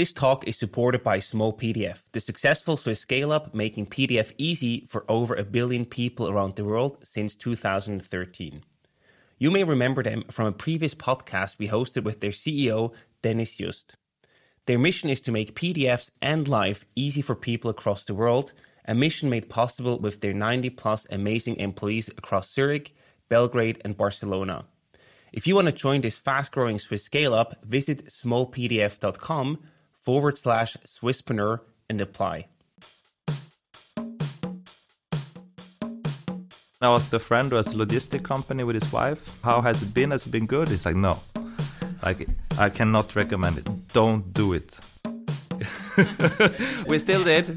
This talk is supported by Smallpdf, the successful Swiss scale up making PDF easy for over a billion people around the world since 2013. You may remember them from a previous podcast we hosted with their CEO, Dennis Just. Their mission is to make PDFs and life easy for people across the world, a mission made possible with their 90 plus amazing employees across Zurich, Belgrade, and Barcelona. If you want to join this fast growing Swiss scale up, visit smallpdf.com forward slash Swisspreneur and apply. I was the friend who has a logistic company with his wife. How has it been? Has it been good? He's like, no. Like, I cannot recommend it. Don't do it. we still did.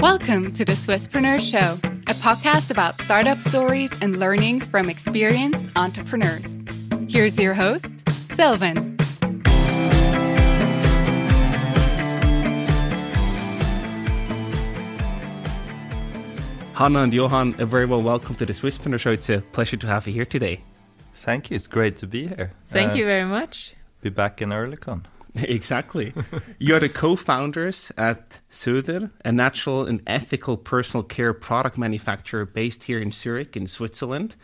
Welcome to the Swisspreneur Show, a podcast about startup stories and learnings from experienced entrepreneurs. Here's your host, Sylvan. Hanna and Johan, a very well welcome to the Swiss Swisspreneur Show. It's a pleasure to have you here today. Thank you. It's great to be here. Thank uh, you very much. Be back in Oerlikon. exactly. You're the co-founders at Söder, a natural and ethical personal care product manufacturer based here in Zurich in Switzerland.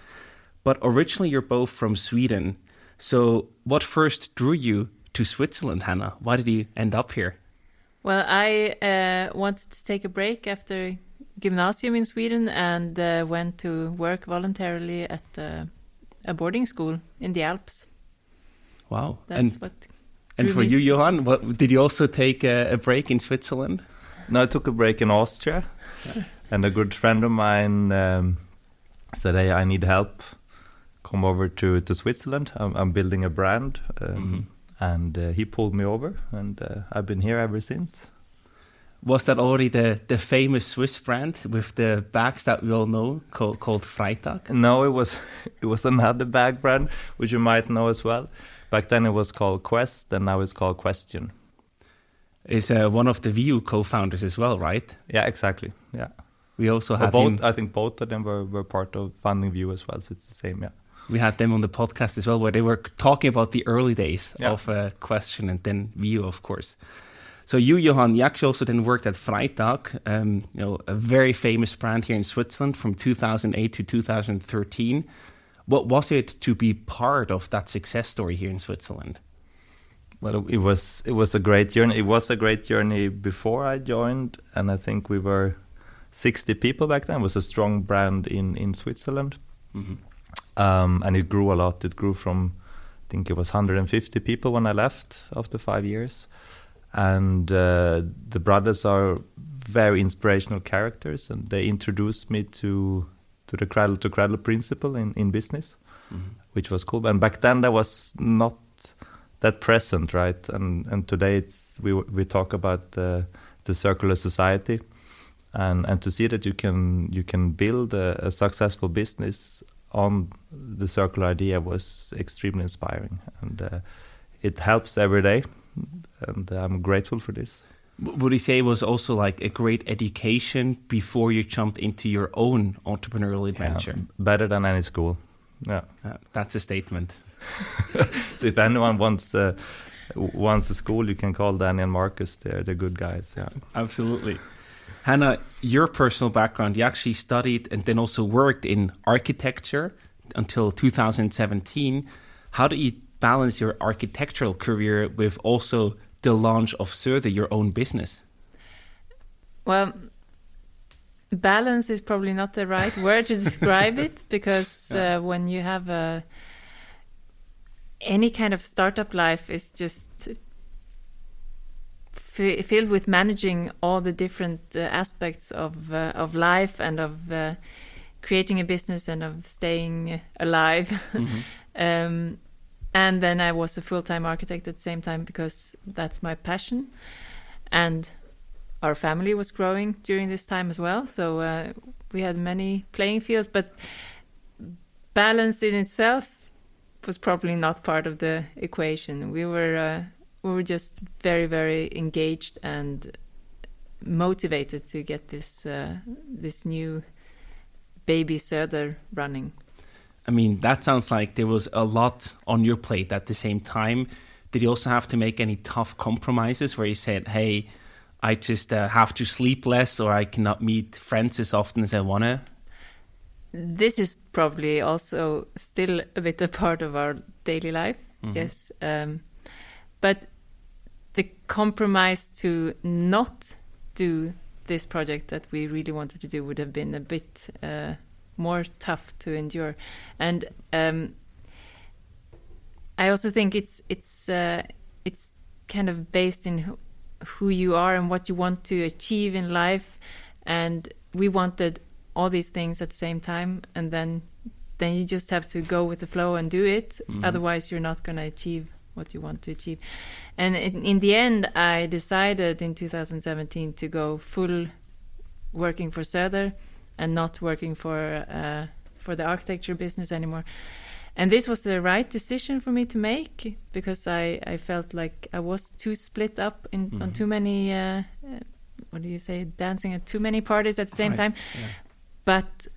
But originally you're both from Sweden. So what first drew you to Switzerland, Hannah? Why did you end up here? Well, I uh, wanted to take a break after gymnasium in Sweden and uh, went to work voluntarily at uh, a boarding school in the Alps. Wow. That's and, what. And for you, Johan, what, did you also take a, a, break in Switzerland? No, I took a break in Austria. Yeah. And a good friend of mine um, said, Hey, I need help. Come over to, to Switzerland. I'm, I'm building a brand. Um, mm-hmm. And uh, he pulled me over, and uh, I've been here ever since was that already the, the famous Swiss brand with the bags that we all know called called Freitag? No, it was it was another bag brand which you might know as well. Back then it was called Quest, and now it's called QWSTION. Is uh, one of the Viu co-founders as well, right? Yeah, exactly. Yeah. We also have both. I think both of them were, were part of funding Viu as well, so it's the same. Yeah. We had them on the podcast as well, where they were talking about the early days yeah. of uh, QWSTION and then Viu, of course. So you, Johan, you actually also then worked at Freitag, um, you know, a very famous brand here in Switzerland from 2008 to 2013. What was it to be part of that success story here in Switzerland? Well, it was it was a great journey. It was a great journey before I joined, and I think we were 60 people back then. It was a strong brand in in Switzerland, mm-hmm. Um, and it grew a lot. It grew from I think it was 150 people when I left after five years and uh, the brothers are very inspirational characters, and they introduced me to to the cradle to cradle principle in in business, mm-hmm. which was cool. And back then, that was not that present, right? And and today it's we we talk about the the circular society, and and to see that you can you can build a, a successful business on the circular idea was extremely inspiring, and uh, it helps every day and I'm grateful for this. Would you say it was also like a great education before you jumped into your own entrepreneurial adventure? Yeah, better than any school. Yeah, uh, that's a statement. so if anyone wants uh, wants a school, you can call Danny and Markus. They're the good guys. Yeah, absolutely. Hannah, your personal background, you actually studied and then also worked in architecture until 2017. How did you balance your architectural career with also the launch of Söder, your own business? Well, balance is probably not the right word to describe it because yeah. uh, when you have a any kind of startup life is just filled with managing all the different uh, aspects of uh, of life and of uh, creating a business and of staying alive. Mm -hmm. um, and then I was a full time architect at the same time because that's my passion. And our family was growing during this time as well. So uh, we had many playing fields, but balance in itself was probably not part of the equation. We were uh, we were just very very engaged and motivated to get this uh, this new baby Söder running. I mean, that sounds like there was a lot on your plate at the same time. Did you also have to make any tough compromises where you said, hey, I just uh, have to sleep less or I cannot meet friends as often as I want to? This is probably also still a bit a part of our daily life, mm-hmm. yes. Um, but the compromise to not do this project that we really wanted to do would have been a bit uh, more tough to endure. And um, I also think it's it's uh, it's kind of based in who, who you are and what you want to achieve in life. And we wanted all these things at the same time, and then then you just have to go with the flow and do it. Mm -hmm. Otherwise, you're not going to achieve what you want to achieve. And in, in, the end, I decided in 2017 to go full working for Söder and not working for uh, for the architecture business anymore. And this was the right decision for me to make because I, I felt like I was too split up in mm-hmm. on too many uh, uh, what do you say dancing at too many parties at the same right. time. Yeah. But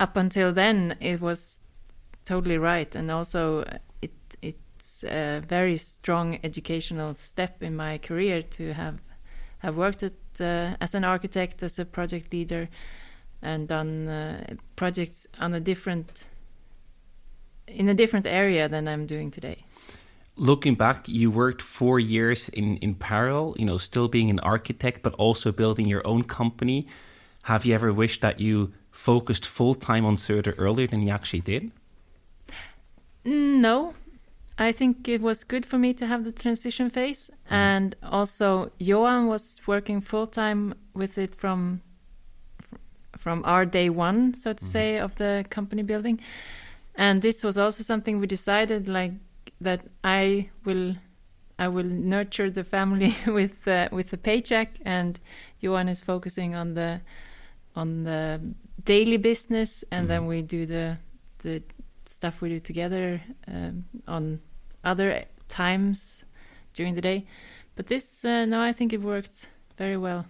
up until then, it was totally right, and also a very strong educational step in my career to have have worked at, uh, as an architect, as a project leader, and done uh, projects on a different in a different area than I'm doing today. Looking back, you worked four years in, in parallel, you know, still being an architect, but also building your own company. Have you ever wished that you focused full time on Söder earlier than you actually did? No, I think it was good for me to have the transition phase, mm. and also Johan was working full time with it from from our day one, so to mm. say, of the company building. And this was also something we decided, like that I will, I will nurture the family with uh, with the paycheck, and Johan is focusing on the on the daily business, and mm. then we do the the stuff we do together um, on other times during the day. But this, uh, no, I think it worked very well.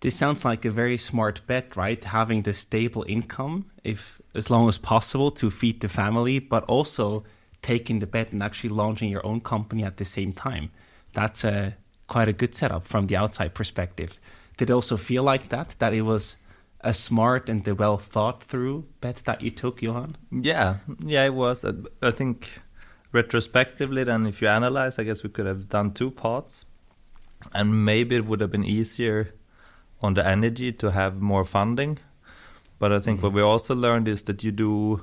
This sounds like a very smart bet, right? Having the stable income, if as long as possible, to feed the family, but also taking the bet and actually launching your own company at the same time. That's a quite a good setup from the outside perspective. Did it also feel like that? That it was a smart and a well thought through bet that you took, Johan? Yeah, yeah, it was. I think retrospectively, then if you analyze, I guess we could have done two parts, and maybe it would have been easier on the energy to have more funding. But I think mm-hmm. what we also learned is that you do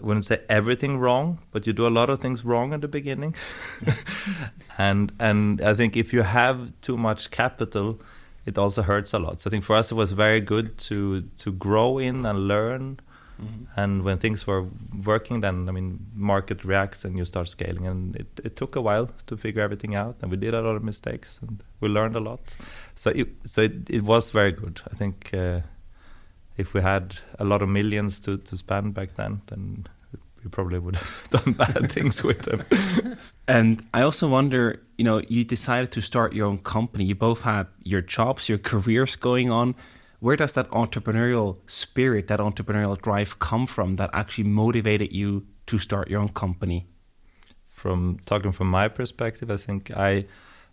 I wouldn't say everything wrong, but you do a lot of things wrong at the beginning. and and I think if you have too much capital, it also hurts a lot. So I think for us it was very good to to grow in and learn. Mm-hmm. And when things were working, then I mean, market reacts and you start scaling. And it, it took a while to figure everything out, and we did a lot of mistakes, and we learned a lot. So it, so it, it was very good. I think uh, if we had a lot of millions to, to spend back then, then we probably would have done bad things with them. and I also wonder, you know, you decided to start your own company. You both had your jobs, your careers going on. Where does that entrepreneurial spirit, that entrepreneurial drive come from that actually motivated you to start your own company? From talking from my perspective, I think I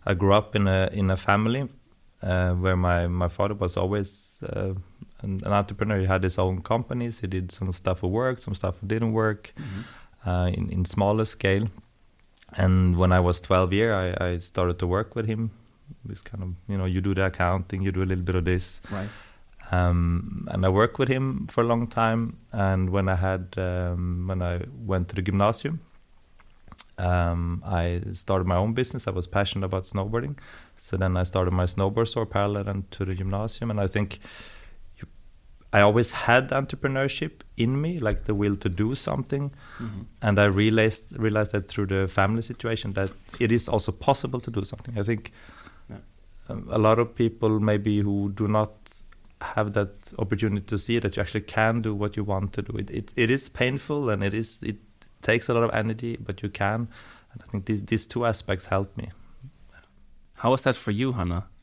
I grew up in a in a family uh, where my, my father was always uh, an, an, entrepreneur. He had his own companies. He did some stuff that worked, some stuff that didn't work mm-hmm. uh, in, in smaller scale. And when I was 12 year, I, I started to work with him. This kind of, you know, you do the accounting, you do a little bit of this. Right. Um, and I worked with him for a long time. And when I had, um, when I went to the gymnasium, um, I started my own business. I was passionate about snowboarding, so then I started my snowboard store parallel to the gymnasium. And I think I always had entrepreneurship in me, like the will to do something. Mm-hmm. And I realized realized that through the family situation that it is also possible to do something. I think yeah. um, a lot of people maybe who do not have that opportunity to see that you actually can do what you want to do. It it, it is painful and it is it takes a lot of energy, but you can. And I think these, these two aspects help me. How was that for you, Hannah?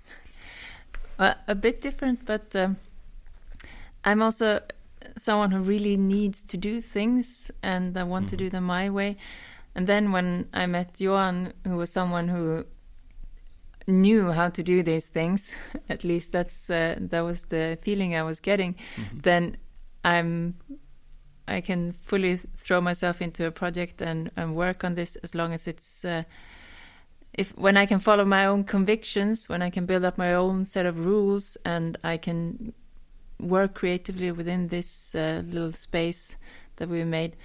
Well, a bit different, but um, I'm also someone who really needs to do things and I want to do them my way. And then when I met Johan, who was someone who knew how to do these things, at least that's uh, that was the feeling I was getting. Then I'm I can fully throw myself into a project and, and work on this as long as it's uh, if when I can follow my own convictions, when I can build up my own set of rules, and I can work creatively within this uh, little space that we made,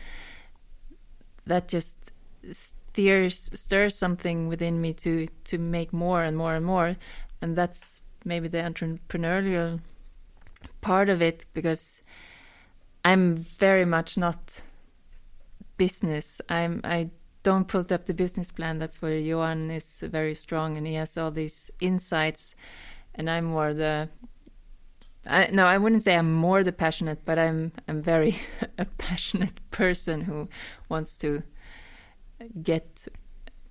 that just steers stirs something within me to to make more and more and more, and that's maybe the entrepreneurial part of it because I'm very much not business. I'm I don't put up the business plan. That's where Johan is very strong and he has all these insights, and I'm more the. I, no, I wouldn't say I'm more the passionate, but I'm I'm very a passionate person who wants to get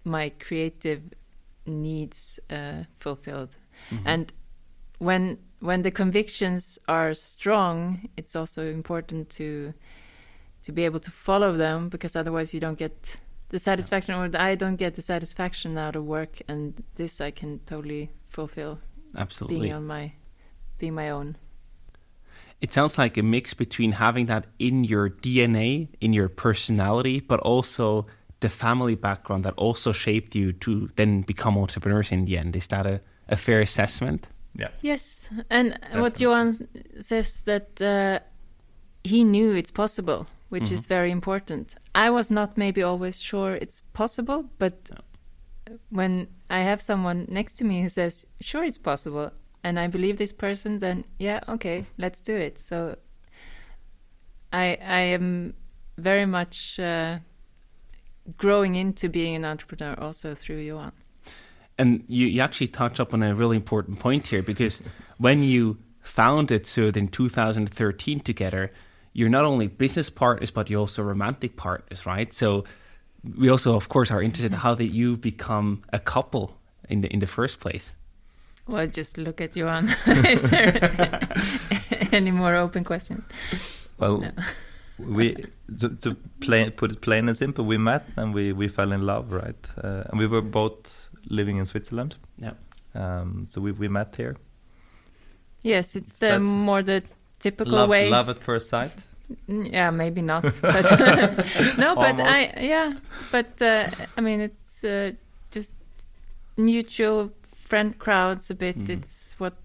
my creative needs uh, fulfilled, and when when the convictions are strong, it's also important to to be able to follow them because otherwise you don't get the satisfaction or I don't get the satisfaction out of work and this I can totally fulfill Absolutely. being on my being my own. It sounds like a mix between having that in your DNA, in your personality, but also the family background that also shaped you to then become entrepreneurs in the end. Is that a, a fair assessment? Yeah. Yes, and what Johan says that uh, he knew it's possible, which is very important. I was not maybe always sure it's possible, but when I have someone next to me who says, "Sure, it's possible," and I believe this person, then yeah, okay, let's do it. So I I am very much uh, growing into being an entrepreneur also through Johan. And you, you actually touch up on a really important point here because when you founded Söder in 2013 together, you're not only business partners, but you're also romantic partners, right? So we also, of course, are interested in how did you become a couple in the in the first place? Well, just look at Johan. Is there any more open questions? Well, we to, to plain, put it plain and simple, we met and we, we fell in love, right? Uh, and we were both living in Switzerland, Yeah. um, so we, we met here. Yes, it's the That's- more the typical Love, way. love at first sight. Yeah, maybe not. But no, but I yeah, but uh, I mean it's uh, just mutual friend crowds a bit. Mm-hmm. It's what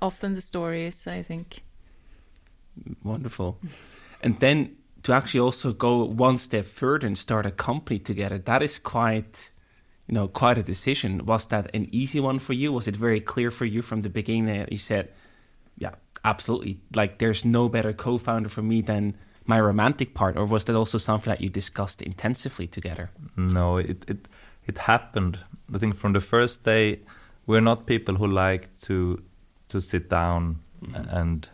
often the story is. I think. Wonderful. And then to actually also go one step further and start a company together, that is quite, you know, quite a decision. Was that an easy one for you? Was it very clear for you from the beginning that you said, yeah, absolutely. Like there's no better co-founder for me than my romantic part, or was that also something that you discussed intensively together? No, it, it it happened. I think from the first day, we're not people who like to to sit down and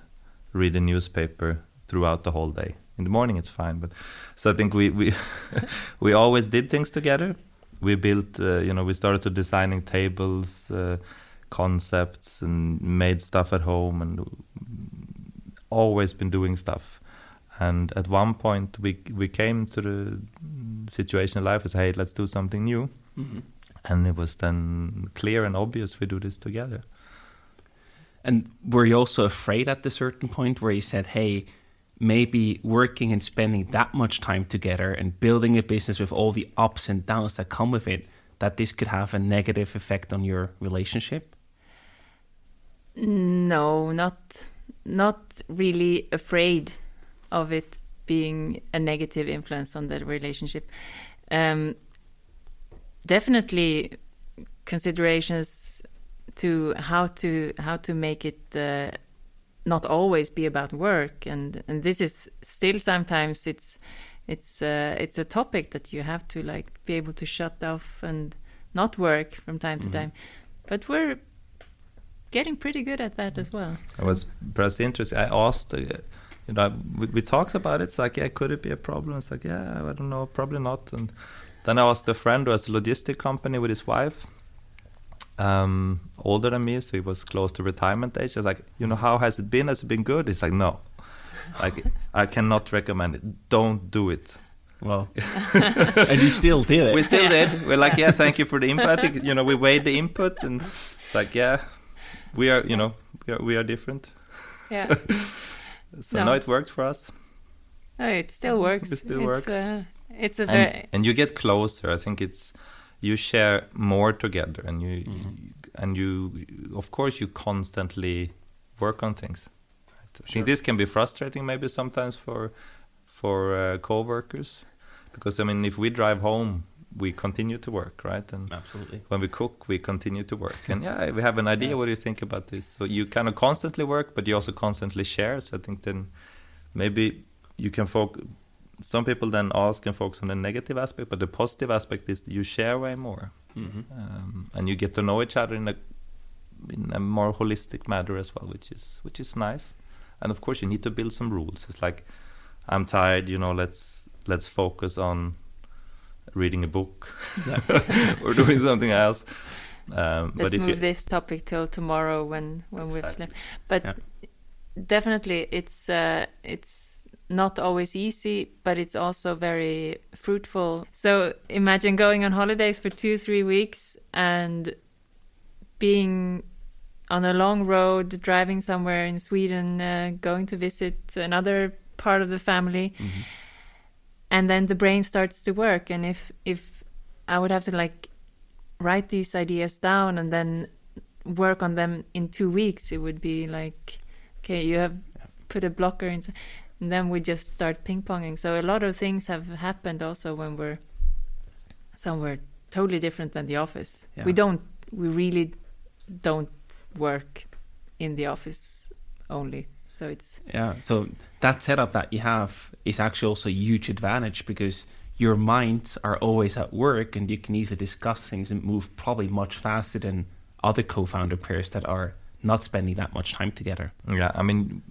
read a newspaper throughout the whole day. In the morning, it's fine, but so I think we we we always did things together. We built, uh, you know, we started to designing tables, uh, concepts, and made stuff at home, and always been doing stuff. And at one point, we we came to the situation in life as, hey, let's do something new. And it was then clear and obvious we do this together. And were you also afraid at the certain point where you said, hey, maybe working and spending that much time together and building a business with all the ups and downs that come with it, that this could have a negative effect on your relationship? No, not not really afraid of it being a negative influence on the relationship. Um, definitely considerations to how to how to make it uh, not always be about work and and this is still sometimes it's it's uh, it's a topic that you have to like be able to shut off and not work from time to time but we're getting pretty good at that as well It was perhaps interesting. I asked, uh, you know, we, we talked about it. It's like, yeah, could it be a problem? It's like, yeah, I don't know, probably not. And then I asked a friend who has a logistic company with his wife, um, older than me, so he was close to retirement age. I was like, you know, how has it been? Has it been good? He's like, no. like I cannot recommend it. Don't do it. Well, and you still did it. We still did. We're like, yeah, thank you for the input. You know, we weighed the input, and it's like, yeah, we are, you know, we are, we are different. Yeah. So No. now it worked for us. No, it still works. It still it's, works. Uh, it's a and, very and you get closer. I think it's you share more together, and you and you of course you constantly work on things. Right? I think this can be frustrating maybe sometimes for for uh, coworkers because I mean if we drive home we continue to work right and Absolutely. when we cook we continue to work and yeah we have an idea what do you think about this so you kind of constantly work but you also constantly share so i think then maybe you can focus some people then ask and focus on the negative aspect but the positive aspect is you share way more. Hmm um, and you get to know each other in a in a more holistic manner as well which is which is nice. And of course you need to build some rules. It's like i'm tired you know let's let's focus on reading a book or doing something else. Um, Let's but if move you, this topic till tomorrow when when we've slept. But Yeah. definitely, it's uh, it's not always easy, but it's also very fruitful. So imagine going on holidays for two three weeks and being on a long road, driving somewhere in Sweden, uh, going to visit another part of the family, and then the brain starts to work. And if if I would have to like write these ideas down and then work on them in two weeks, it would be like, okay, you have put a blocker in, and then we just start ping ponging. So a lot of things have happened also when we're somewhere totally different than the office. Yeah. We don't, we really don't work in the office only. So it's Yeah. So that setup that you have is actually also a huge advantage because your minds are always at work and you can easily discuss things and move probably much faster than other co-founder pairs that are not spending that much time together. yeah i mean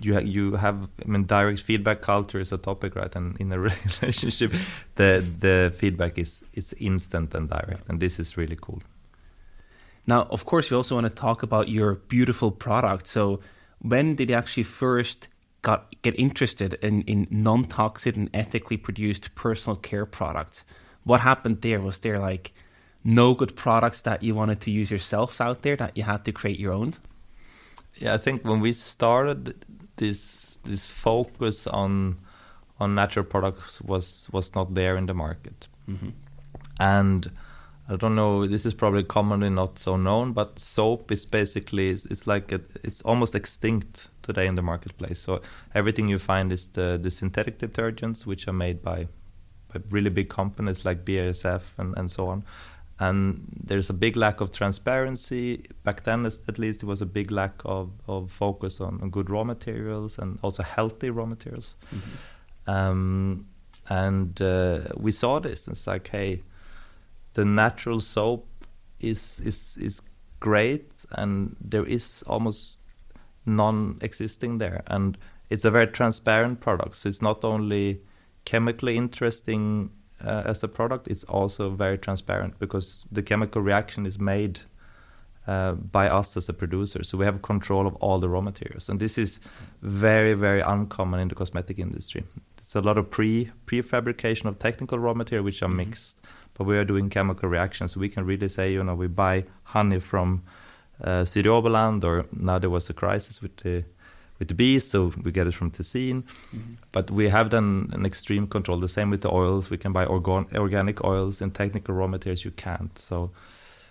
you ha- you have i mean direct feedback culture is a topic right and in a relationship the the feedback is is instant and direct and this is really cool Now, of course, we also want to talk about your beautiful product. So, when did you actually first got get interested in, in non-toxic and ethically produced personal care products? What happened there? Was there like no good products that you wanted to use yourselves out there that you had to create your own? Yeah, I think when we started this this focus on on natural products was was not there in the market, mm-hmm. and I don't know. This is probably commonly not so known, but soap is basically is, is like a, it's almost extinct today in the marketplace. So everything you find is the the synthetic detergents, which are made by by really big companies like BASF and, and so on. And there's a big lack of transparency. Back then, at least, there was a big lack of, of focus on, on good raw materials and also healthy raw materials. Um, and uh, we saw this. It's like, hey, the natural soap is is is great, and there is almost non-existing there, and it's a very transparent product. So it's not only chemically interesting uh, as a product, it's also very transparent because the chemical reaction is made uh, by us as a producer. So we have control of all the raw materials, and this is very very uncommon in the cosmetic industry. It's a lot of pre prefabrication of technical raw material which are mixed, but we are doing chemical reactions. So we can really say, you know, we buy honey from uh, or now there was a crisis with the with the bees, so we get it from Tessin. Mm-hmm. But we have done an extreme control. The same with the oils. We can buy organ- organic oils and technical raw materials you can't. So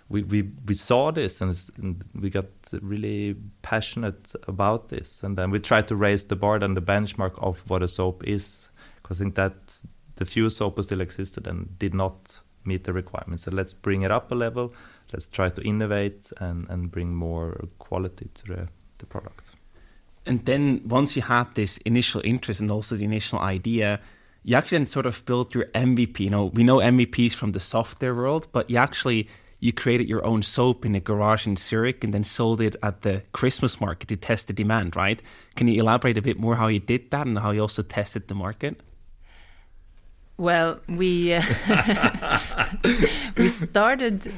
we we, we saw this and, and we got really passionate about this. And then we tried to raise the bar and the benchmark of what a soap is, because I think that the few soaps still existed and did not meet the requirements. So let's bring it up a level. Let's try to innovate and, and bring more quality to the, the product. And then once you had this initial interest and also the initial idea, you actually then sort of built your MVP. You know, we know MVPs from the software world, but you actually you created your own soap in a garage in Zurich and then sold it at the Christmas market to test the demand, right? Can you elaborate a bit more how you did that and how you also tested the market? Well, we uh, we started.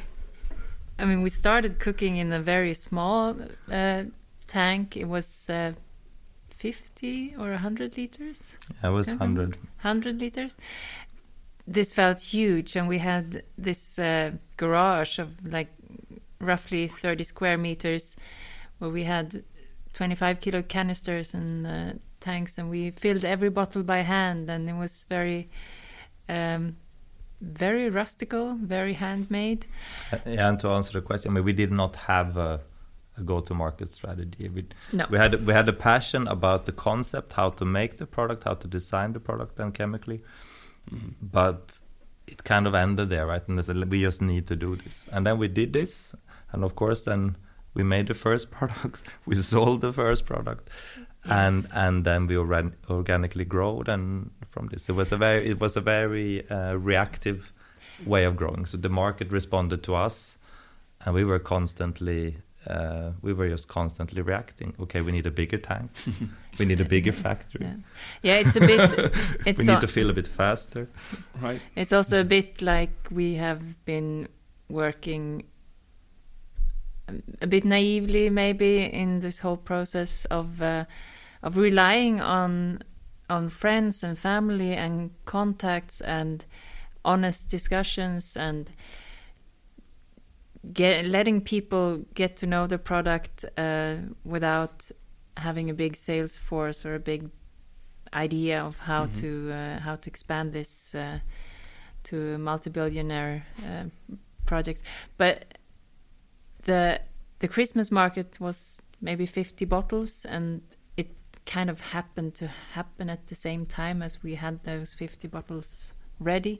I mean, we started cooking in a very small uh, tank. It was uh, 50 or 100 liters. I was Okay. 100. 100 liters. This felt huge, and we had this uh, garage of like roughly 30 square meters where we had 25 kilo canisters and uh, tanks, and we filled every bottle by hand, and it was very, um, very rustical, very handmade. Uh, Yeah, and to answer the question, I mean, we did not have a, a go-to-market strategy. We, No. we had we had a passion about the concept, how to make the product, how to design the product, and chemically, but it kind of ended there, right? And they said we just need to do this, and then we did this, and of course, then we made the first products, we sold the first product, and and then we organ- organically growed, and from this, it was a very it was a very uh, reactive way of growing. So the market responded to us, and we were constantly uh, we were just constantly reacting. Okay, we need a bigger tank, we need a bigger factory, Yeah, yeah it's a bit. It's we need a- to fill a bit faster. Right. It's also a bit like we have been working um, a bit naively, maybe, in this whole process of uh, of relying on on friends and family and contacts and honest discussions and get letting people get to know the product uh, without having a big sales force or a big idea of how Mhm. to uh, how to expand this uh, to a multi-billionaire uh, project. But the the Christmas market was maybe 50 bottles, and it kind of happened to happen at the same time as we had those 50 bottles ready.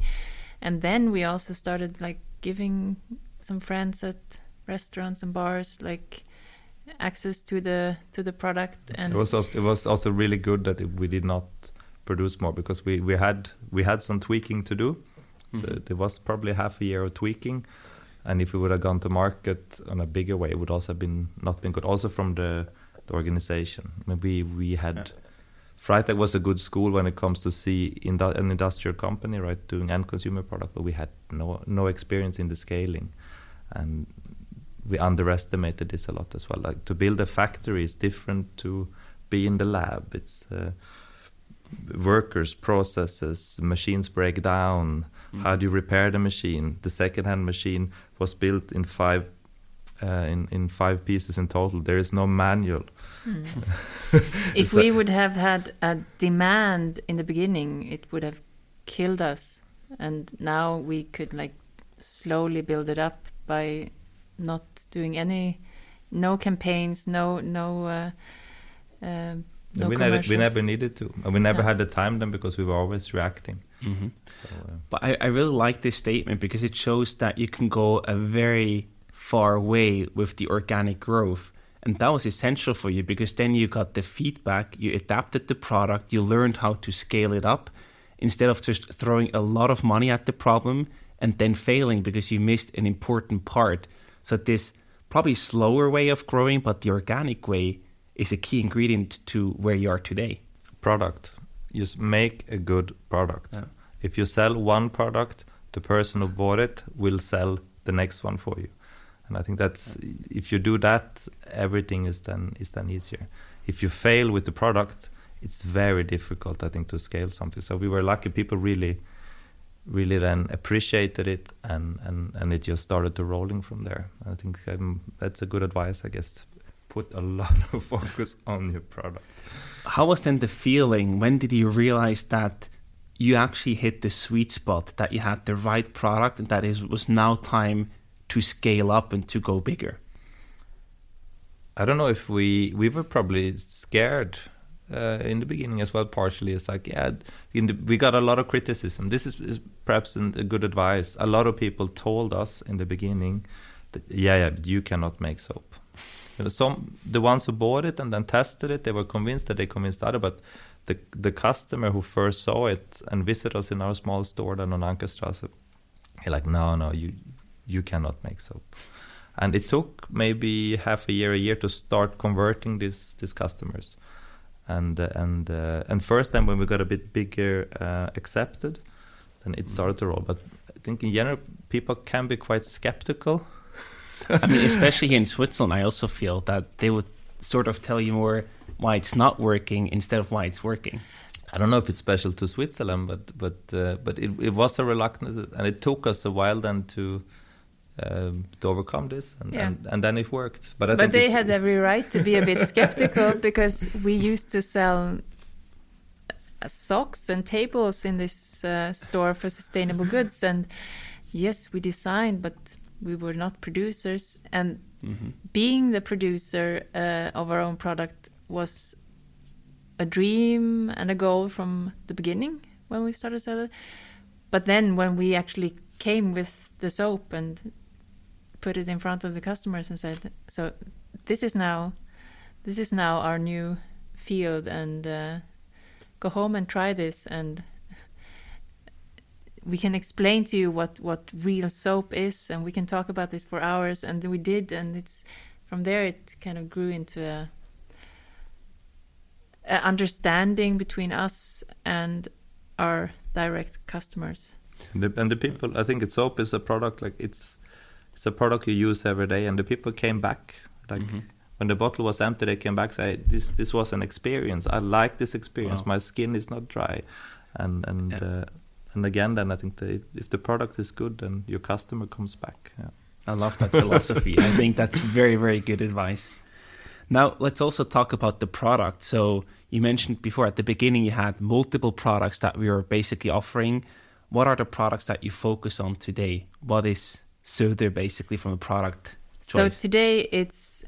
And then we also started like giving some friends at restaurants and bars like access to the to the product and it was also, it was also really good that it, we did not produce more because we, we had we had some tweaking to do. So Mhm. there was probably half a year of tweaking, and if we would have gone to market on a bigger way, it would also have been not been good. Also from the, the organization, maybe we had. Yeah. Freitag was a good school when it comes to see indu- an industrial company, right, doing end consumer product, but we had no no experience in the scaling, and we underestimated this a lot as well. Like to build a factory is different to be in the lab. It's uh, workers, processes, machines break down. How do you repair the machine? The second-hand machine was built in five uh, in in five pieces in total. There is no manual. if So- we would have had a demand in the beginning, it would have killed us. And now we could like slowly build it up by not doing any, no campaigns, no no. Uh, um no we never we never needed to, and we never No. had the time then because we were always reacting. hmm So, uh, But I, I really like this statement because it shows that you can go a very far way with the organic growth. And that was essential for you because then you got the feedback, you adapted the product, you learned how to scale it up instead of just throwing a lot of money at the problem and then failing because you missed an important part. So, this probably slower way of growing, but the organic way is a key ingredient to where you are today. product. You make a good product. Yeah. If you sell one product, the person who bought it will sell the next one for you. And I think that's if you do that, everything is then is then easier. If you fail with the product, it's very difficult, I think, to scale something. So we were lucky; people really, really then appreciated it, and and and it just started to rolling from there. I think um, that's a good advice, I guess. Put a lot of focus on your product. How was then the feeling? When did you realize that you actually hit the sweet spot, that you had the right product, and that it was now time to scale up and to go bigger? I don't know if we we were probably scared uh, in the beginning as well. Partially, it's like yeah, the, we got a lot of criticism. This is, is perhaps an, a good advice. A lot of people told us in the beginning that yeah, yeah, you cannot make soap. You know, some the ones who bought it and then tested it, they were convinced that they convinced other, but the the customer who first saw it and visited us in our small store then on Ankerstrasse, he like no, no, you you cannot make soap and it took maybe half a year, a year to start converting these these customers. And uh, and uh, and first time when we got a bit bigger uh, accepted, then it started to roll. But I think in general people can be quite skeptical. I mean, especially here in Switzerland, I also feel that they would sort of tell you more, why it's not working instead of why it's working? I don't know if it's special to Switzerland, but but uh, but it, it was a reluctance, and it took us a while then to um, to overcome this, and, Yeah. and, and then it worked. But I but they had every right to be a bit skeptical because we used to sell uh, socks and tables in this uh, store for sustainable goods and yes we designed but we were not producers and being the producer uh, of our own product was a dream and a goal from the beginning when we started selling but then when we actually came with the soap and put it in front of the customers and said, "So this is now, this is now our new field, and uh, go home and try this, and we can explain to you what what real soap is, and we can talk about this for hours." And we did, and it's from there it kind of grew into a, a understanding between us and our direct customers. And the, and the people, I think soap is a product like it's it's a product you use every day, and the people came back like when the bottle was empty, they came back say this this was an experience. I like this experience. Wow. My skin is not dry, and and Yeah. uh, and again, then I think the, if the product is good, then your customer comes back. Yeah. I love that philosophy. I think that's very, very good advice. Now, let's also talk about the product. So, you mentioned before at the beginning you had multiple products that we were basically offering. What are the products that you focus on today? What is Söder basically from a product So today it's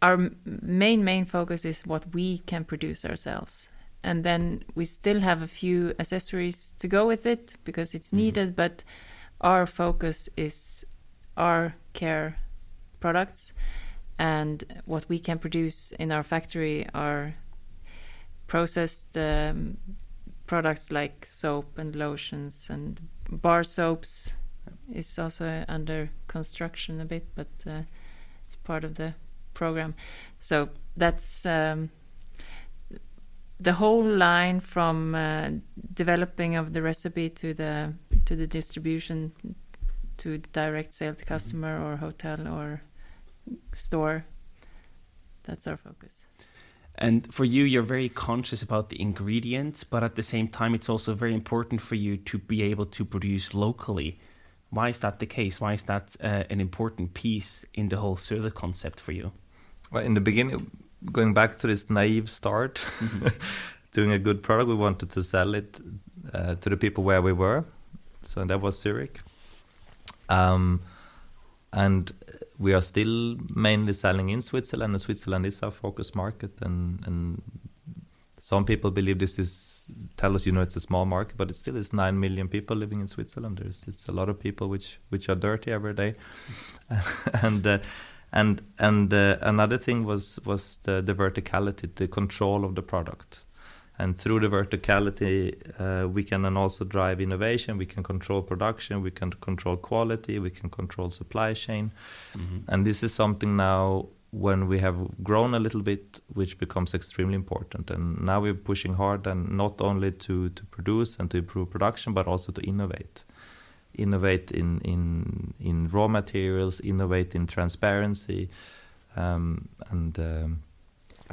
our main main focus is what we can produce ourselves. And then we still have a few accessories to go with it because it's needed, but our focus is our care products and what we can produce in our factory are processed um, products like soap and lotions and bar soaps is also under construction a bit, but uh, it's part of the program. So that's um, the whole line from uh, developing of the recipe to the to the distribution to direct sale to customer or hotel or store. That's our focus. And for you, you're very conscious about the ingredients, but at the same time, it's also very important for you to be able to produce locally. Why is that the case? Why is that uh, an important piece in the whole Söder concept for you? Well, in the beginning, going back to this naive start, doing a good product, we wanted to sell it uh, to the people where we were. So that was Zurich. Um, and we are still mainly selling in Switzerland, and Switzerland is our focus market. And, and some people believe this is tell us, you know, it's a small market, but it still is nine million people living in Switzerland. There's it's a lot of people which which are dirty every day, and. Uh, and and uh, another thing was was the, the verticality, the control of the product, and through the verticality, uh, we can then also drive innovation. We can control production. We can control quality. We can control supply chain, and this is something now when we have grown a little bit, which becomes extremely important. And now we're pushing hard, and not only to to produce and to improve production, but also to innovate innovate in in in raw materials, innovate in transparency, um, and um,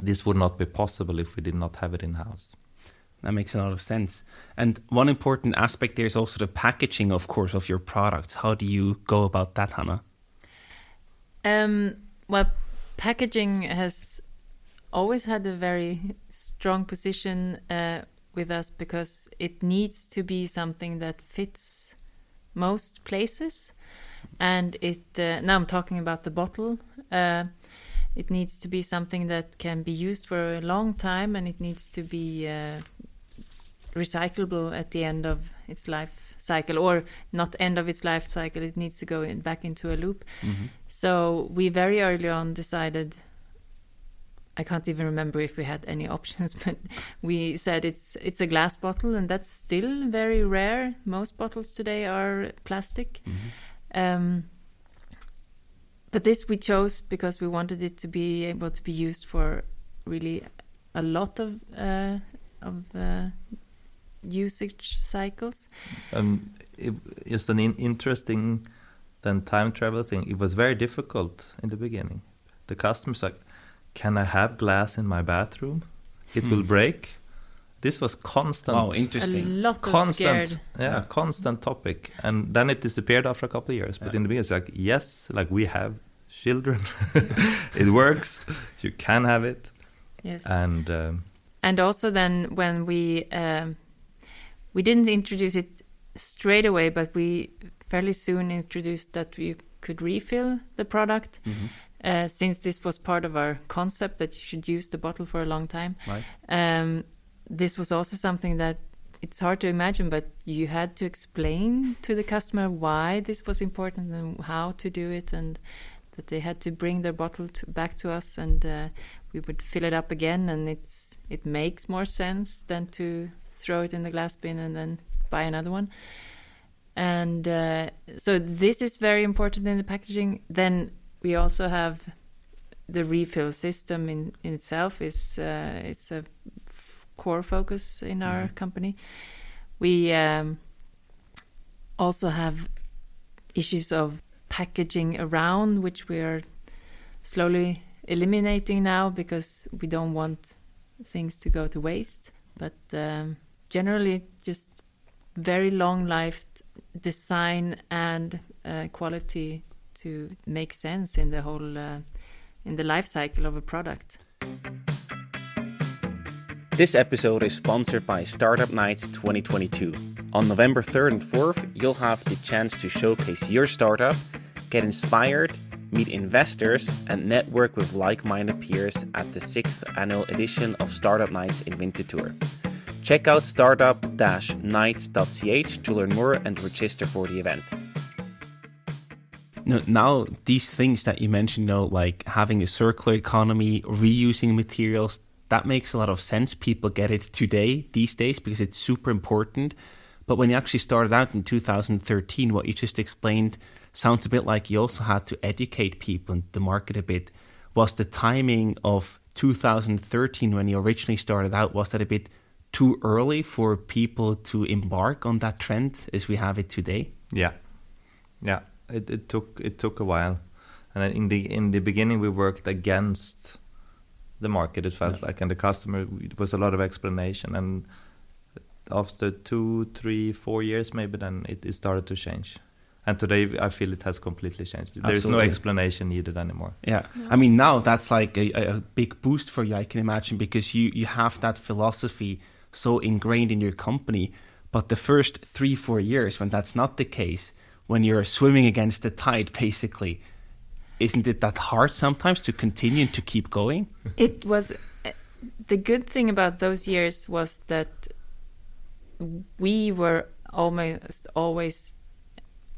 this would not be possible if we did not have it in house. That makes a lot of sense. And one important aspect there is also the packaging, of course, of your products. How do you go about that, Hannah? Um, well, packaging has always had a very strong position uh, with us because it needs to be something that fits most places. And it uh, now I'm talking about the bottle. Uh, it needs to be something that can be used for a long time, and it needs to be uh, recyclable at the end of its life cycle, or not end of its life cycle. It needs to go in, back into a loop. So we very early on decided. I can't even remember if we had any options, but we said it's it's a glass bottle, and that's still very rare. Most bottles today are plastic. Um, but this we chose because we wanted it to be able to be used for really a lot of uh, of uh, usage cycles. Um, it, it's an in- interesting then time travel thing. It was very difficult in the beginning. The customers like can I have glass in my bathroom? It Hmm. will break. This was constant. Wow, A interesting. lot of constant scared. yeah, Yeah. constant topic and then it disappeared after a couple of years but Yeah. in the beginning it's like yes like we have children it works you can have it Yes. and um, and also then when we um, we didn't introduce it straight away, but we fairly soon introduced that you could refill the product. Mhm. Uh, since this was part of our concept that you should use the bottle for a long time, Right. um, this was also something that it's hard to imagine, but you had to explain to the customer why this was important and how to do it, and that they had to bring their bottle to, back to us, and uh, we would fill it up again, and it's it makes more sense than to throw it in the glass bin and then buy another one. And uh, so this is very important in the packaging. Then we also have the refill system in, in itself is uh, it's a f- core focus in our Mhm. company. We um, also have issues of packaging around, which we are slowly eliminating now because we don't want things to go to waste. But um, generally, just very long lived design and uh, quality to make sense in the whole uh, in the life cycle of a product. This episode is sponsored by Startup Nights 2022. On November 3rd and 4th, you'll have the chance to showcase your startup, get inspired, meet investors, and network with like minded peers at the 6th annual edition of Startup Nights in Winterthur. Check out startup nights.ch to learn more and register for the event. No, now these things that you mentioned, though, like having a circular economy, reusing materials, that makes a lot of sense. People get it today, these days, because it's super important. But when you actually started out in 2013, what you just explained sounds a bit like you also had to educate people and the market a bit. Was the timing of 2013 when you originally started out, was that a bit too early for people to embark on that trend as we have it today? yeah. Yeah it, it took it took a while. And in the in the beginning we worked against the market it felt Yeah. like and the customer it was a lot of explanation. And after two three four years maybe then it, it started to change. And today i feel it has completely changed. There is no explanation needed anymore. Yeah. I mean, now that's like a, a a big boost for you, I can imagine, because you, you have that philosophy so ingrained in your company. But the first three, four years, when that's not the case, when you're swimming against the tide, basically, isn't it that hard sometimes to continue to keep going? It was the good thing about those years was that we were almost always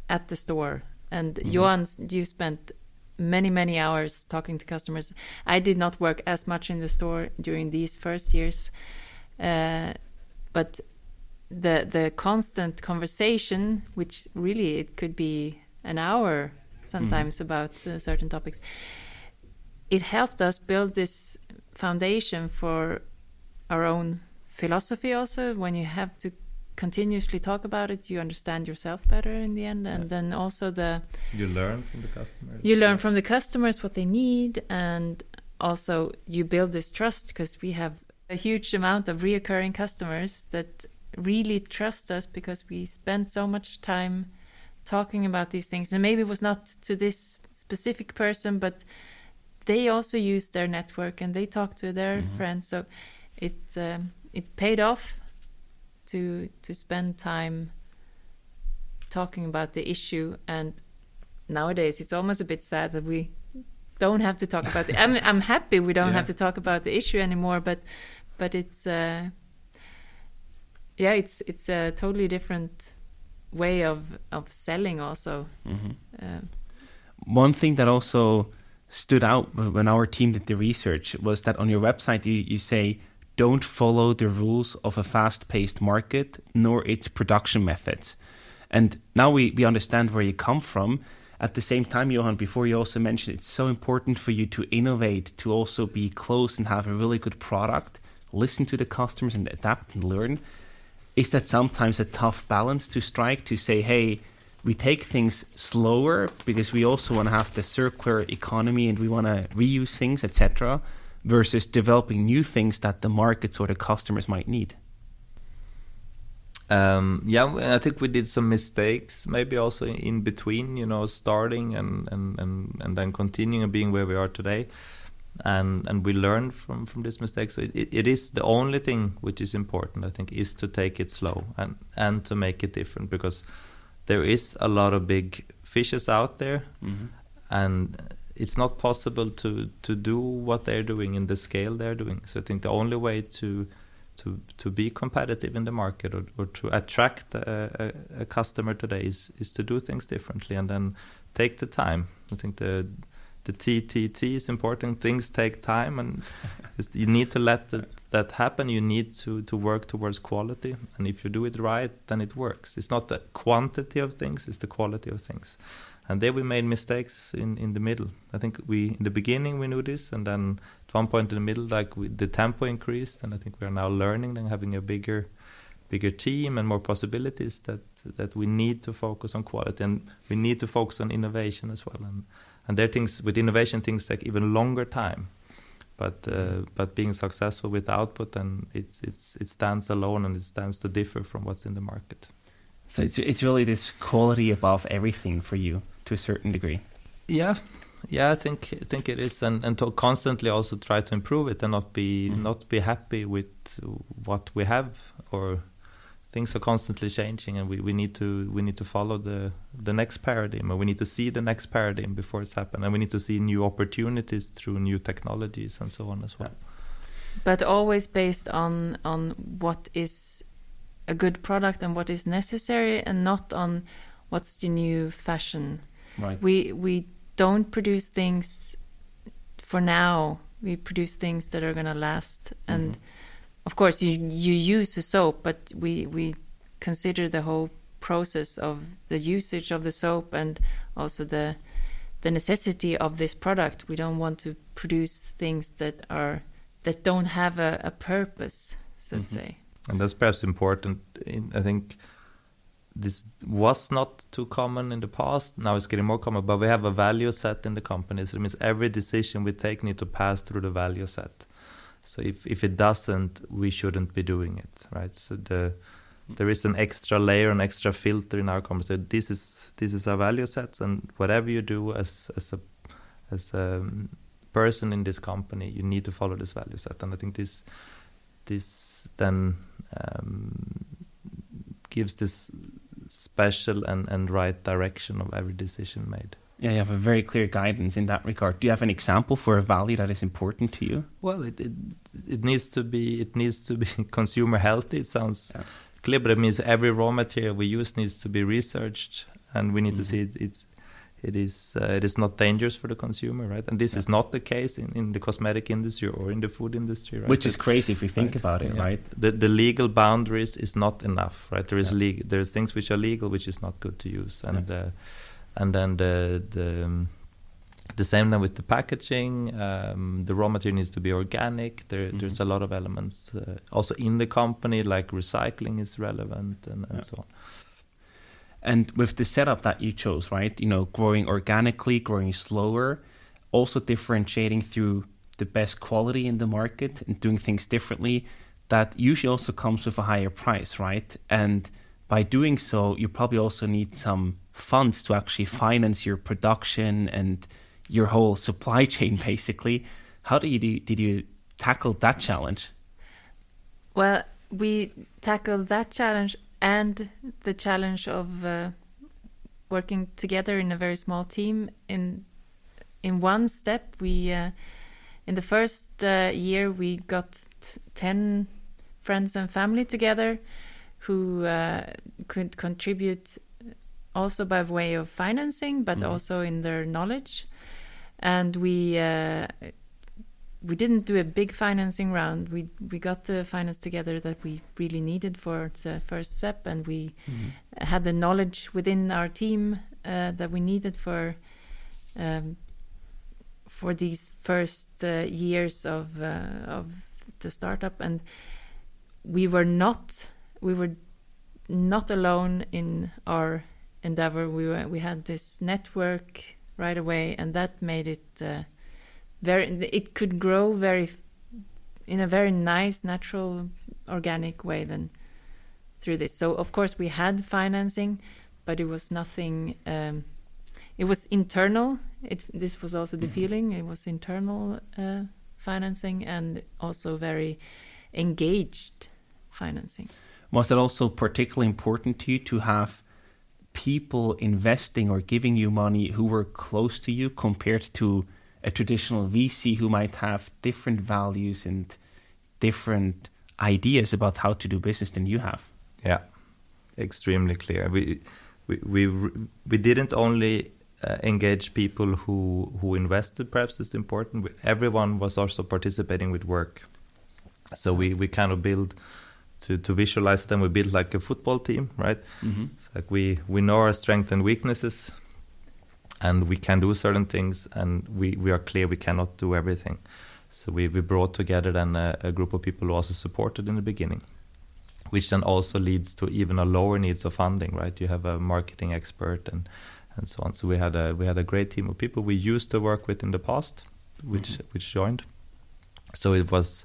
at the store, and mm-hmm. Johan, you spent many many hours talking to customers. I did not work as much in the store during these first years, uh, but the the constant conversation, which really it could be an hour sometimes about uh, certain topics, it helped us build this foundation for our own philosophy also. When you have to continuously talk about it you understand yourself better in the end. And Yeah. then also the you learn from the customer you learn from the customers what they need and also you build this trust because we have a huge amount of reoccurring customers that really trust us because we spend so much time talking about these things and maybe it was not to this specific person but they also use their network and they talk to their friends so it um, it paid off to to spend time talking about the issue and nowadays it's almost a bit sad that we don't have to talk about it. I'm I'm happy we don't Yeah. have to talk about the issue anymore, but but it's uh, yeah, it's it's a totally different way of of selling also. Mm-hmm. Uh, One thing that also stood out when our team did the research was that on your website you, you say don't follow the rules of a fast-paced market nor its production methods and now we, we understand where you come from at the same time johan before you also mentioned it's so important for you to innovate to also be close and have a really good product listen to the customers and adapt and learn is that sometimes a tough balance to strike to say, hey, we take things slower because we also want to have the circular economy and we want to reuse things, etc. versus developing new things that the markets or the customers might need? Um, yeah, I think we did some mistakes, maybe also in between, you know, starting and, and, and, and then continuing and being where we are today. And and we learn from, from these mistakes. So it, it is the only thing which is important, I think, is to take it slow and, and to make it different because there is a lot of big fishes out there, mm-hmm. and it's not possible to to do what they're doing in the scale they're doing. So I think the only way to to to be competitive in the market or, or to attract a, a, a, customer today is is to do things differently and then take the time. I think the the TTT is important. Things take time, and you need to let that, that happen. You need to to work towards quality, and if you do it right, then it works. It's not the quantity of things; it's the quality of things. And there we made mistakes in in the middle. I think we in the beginning we knew this, and then at one point in the middle, like we, the tempo increased, and I think we are now learning and having a bigger bigger team and more possibilities that that we need to focus on quality and we need to focus on innovation as well and and there things with innovation things take even longer time. But uh, but being successful with output and it's it's it stands alone and it stands to differ from what's in the market. So it's it's really this quality above everything for you to a certain degree? Yeah. Yeah i think i think it is. And and to constantly also try to improve it and not be mm. not be happy with what we have or things are constantly changing and we, we need to we need to follow the the next paradigm and we need to see the next paradigm before it's happened and we need to see new opportunities through new technologies and so on as well. But always based on on what is a good product and what is necessary and not on what's the new fashion. Right. We we don't produce things for now. We produce things that are going to last and mm -hmm of course you you use the soap but we we consider the whole process of the usage of the soap and also the the necessity of this product we don't want to produce things that are that don't have a, a purpose so mm -hmm. to mm-hmm. say and that's perhaps important in, i think this was not too common in the past now it's getting more common but we have a value set in the company so it means every decision we take need to pass through the value set so if if it doesn't, we shouldn't be doing it, right? So the there is an extra layer, an extra filter in our. So this is this is our value sets, and whatever you do as as a as a person in this company, you need to follow this value set. And I think this this then um, gives this special and, and right direction of every decision made. Yeah, you have a very clear guidance in that regard. Do you have an example for a value that is important to you? Well, it it, it needs to be it needs to be consumer healthy. It sounds yeah. clear, but it means every raw material we use needs to be researched, and we need mm -hmm. to mm-hmm. see it, it's it is uh, it is not dangerous for the consumer, right? And this yeah. is not the case in, in the cosmetic industry or in the food industry, right? Which is crazy if we think right? about it, yeah. right? The the legal boundaries is not enough, right? There is yeah. legal there's things which are legal which is not good to use, and. Uh, and then the the um, the same then with the packaging. Um, the raw material needs to be organic. There, mm-hmm. There's a lot of elements uh, also in the company, like recycling is relevant and, and yeah. so on. And with the setup that you chose, right? You know, growing organically, growing slower, also differentiating through the best quality in the market and doing things differently. That usually also comes with a higher price, right? And by doing so, you probably also need some funds to actually finance your production and your whole supply chain basically. How did you did you tackle that challenge? Well we tackled that challenge and the challenge of uh, working together in a very small team. In in one step we uh, in the first uh, year we got 10 friends and family together who uh, could contribute also by way of financing, but mm. also in their knowledge. And we uh, we didn't do a big financing round. We we got the finance together that we really needed for the first step, and we mm. had the knowledge within our team uh, that we needed for. Um, for these first uh, years of uh, of the startup, and we were not we were not alone in our endeavor we were, we had this network right away and that made it uh, very it could grow very in a very nice natural organic way then through this. So of course we had financing but it was nothing um, it was internal. It this was also the mm -hmm. feeling. It was internal uh, financing and also very engaged financing. Was it also particularly important to you to have people investing or giving you money who were close to you compared to a traditional VC who might have different values and different ideas about how to do business than you have. Yeah, extremely clear. We we we we didn't only uh, engage people who who invested. Perhaps it's important. Everyone was also participating with work. So we we kind of build to to visualize them. We build like a football team, right? Mm-hmm. It's like we we know our strengths and weaknesses and we can do certain things and we, we are clear we cannot do everything so we, we brought together then a, a, group of people who also supported in the beginning which then also leads to even a lower needs of funding right you have a marketing expert and and so on so we had a we had a great team of people we used to work with in the past which mm-hmm. which joined so it was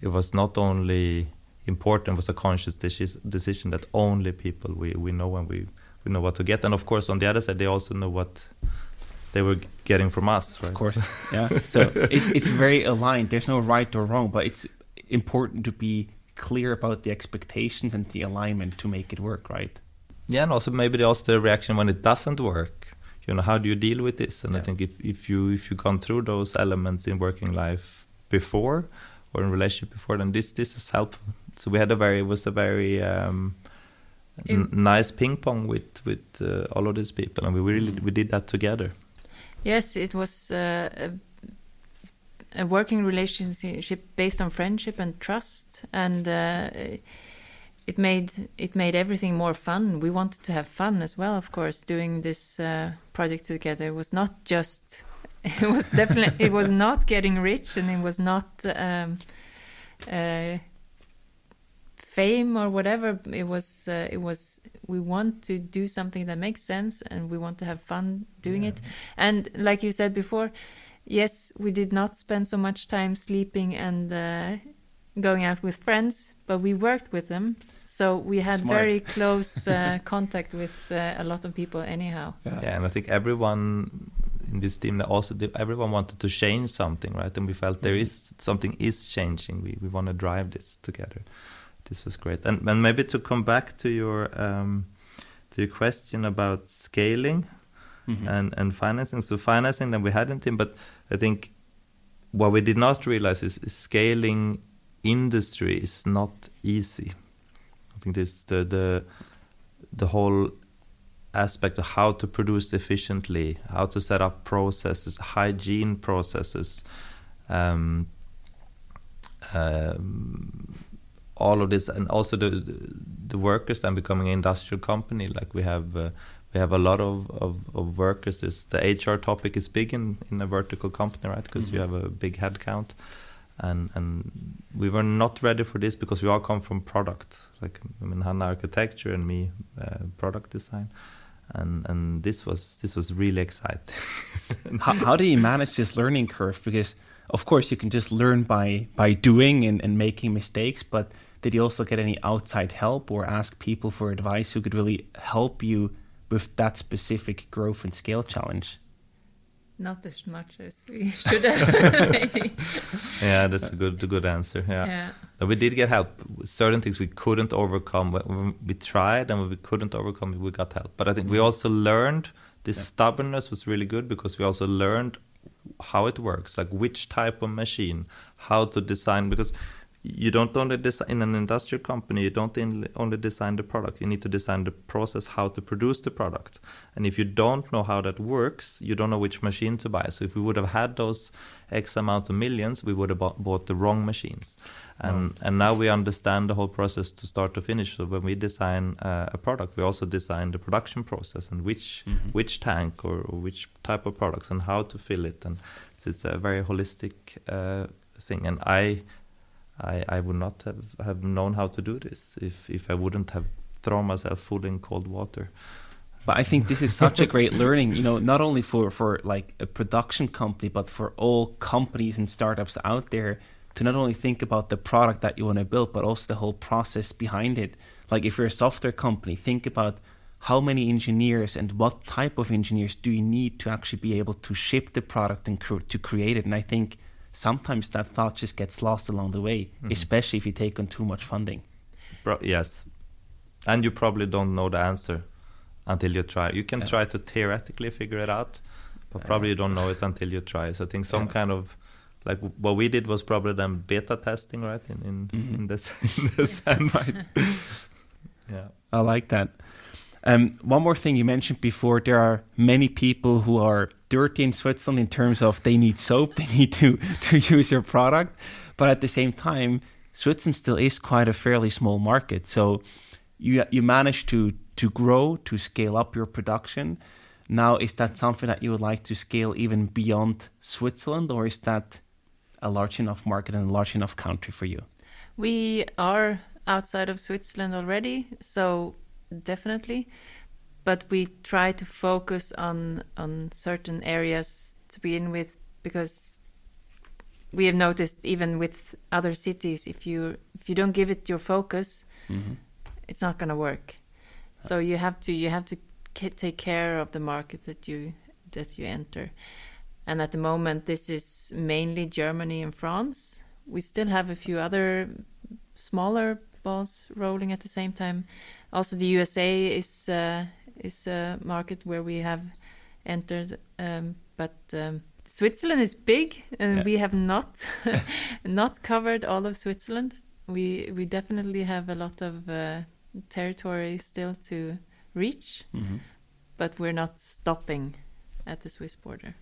it was not only important was a conscious decision that only people we we know and we we know what to get. And of course on the other side they also know what they were getting from us right? of course. Yeah. So it, it's very aligned. There's no right or wrong but it's important to be clear about the expectations and the alignment to make it work right? Yeah and also maybe also the reaction when it doesn't work you know how do you deal with this? And yeah. i think if, if you if you've gone through those elements in working life before or in relationship before then this this is helpful so we had a very it was a very um, nice ping pong with with uh, all of these people, and we really mm. we did that together. Yes, it was uh, a, a, working relationship based on friendship and trust, and uh, it made it made everything more fun. We wanted to have fun as well, of course. Doing this uh, project together it was not just. It was definitely. it was not getting rich, and it was not. Um, uh, fame or whatever it was uh, it was we want to do something that makes sense and we want to have fun doing yeah. it and like you said before yes we did not spend so much time sleeping and uh, going out with friends but we worked with them so we had Smart. very close uh, contact with uh, a lot of people anyhow yeah. yeah. and i think everyone in this team also did, everyone wanted to change something right and we felt there mm-hmm. something is changing we, we want to drive this together this was great. And, and maybe to come back to your um, to your question about scaling mm-hmm. and and financing. So financing that we had in team, but I think what we did not realize is, is scaling industry is not easy. I think this the the the whole aspect of how to produce efficiently, how to set up processes, hygiene processes. Um, um, all of this and also the the workers then becoming an industrial company like we have uh, we have a lot of, of, of workers. Is the hr topic is big in, in a vertical company right? Because mm-hmm. you have a big headcount. And and we were not ready for this because we all come from product. Like I mean Hanna architecture and me uh, product design. And and this was this was really exciting. How, how do you manage this learning curve? Because of course you can just learn by by doing and, and making mistakes but did you also get any outside help or ask people for advice who could really help you with that specific growth and scale challenge? Not as much as we should have, maybe. Yeah, that's a good, a good answer. Yeah. yeah. But we did get help. Certain things we couldn't overcome. When we tried and when we couldn't overcome we got help. But I think we mm-hmm. also learned this yeah. stubbornness was really good because we also learned how it works, like which type of machine, how to design. Because you don't only design in an industrial company you don't only design the product. You need to design the process how to produce the product. And if you don't know how that works you don't know which machine to buy. So if we would have had those x amount of millions we would have bought, bought the wrong machines. And oh. and now we understand the whole process to start to finish. So when we design uh, a product we also design the production process and which mm-hmm. which tank or, or, which type of products and how to fill it. And so it's a very holistic uh, thing. And i I, I would not have, have known how to do this if, if I wouldn't have thrown myself full in cold water. But I think this is such a great learning, you know, not only for, for like a production company, but for all companies and startups out there to not only think about the product that you want to build, but also the whole process behind it. Like if you're a software company, think about how many engineers and what type of engineers do you need to actually be able to ship the product and cr- to create it. And I think sometimes that thought just gets lost along the way, mm-hmm. especially if you take on too much funding. Bro, yes, and you probably don't know the answer until you try. You can yeah. try to theoretically figure it out, but probably you don't know it until you try. So I think some yeah. kind of like what we did was probably then beta testing, right? In in, mm-hmm. in this in this sense. yeah, I like that. Um, one more thing you mentioned before: there are many people who are dirty in Switzerland in terms of they need soap, they need to to use your product, but at the same time, Switzerland still is quite a fairly small market. So you you managed to to grow, to scale up your production. Now, is that something that you would like to scale even beyond Switzerland, or is that a large enough market and a large enough country for you? We are outside of Switzerland already, so definitely. But we try to focus on on certain areas to begin with because we have noticed even with other cities if you if you don't give it your focus mm -hmm. it's not going to work so you have to you have to take care of the market that you that you enter. And at the moment, this is mainly Germany and France. We still have a few other smaller balls rolling at the same time. Also, the USA is uh, is a market where we have entered, um, but um, Switzerland is big, and yeah. we have not not covered all of Switzerland. We we definitely have a lot of uh, territory still to reach, mm-hmm. but we're not stopping at the Swiss border.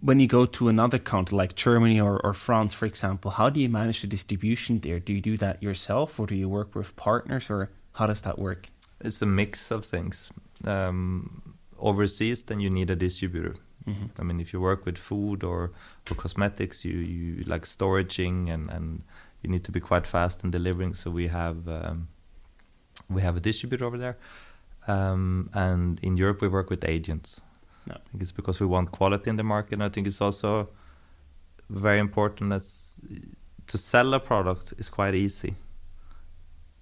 When you go to another country like Germany or, or France, for example, how do you manage the distribution there? Do you do that yourself or do you work with partners or how does that work? It's a mix of things. Um, overseas, then you need a distributor. Mm-hmm. I mean, if you work with food or, or cosmetics, you, you like storaging and, and you need to be quite fast in delivering. So we have um, we have a distributor over there, um, and in Europe we work with agents. No. I think it's because we want quality in the market. And I think it's also very important as to sell a product is quite easy,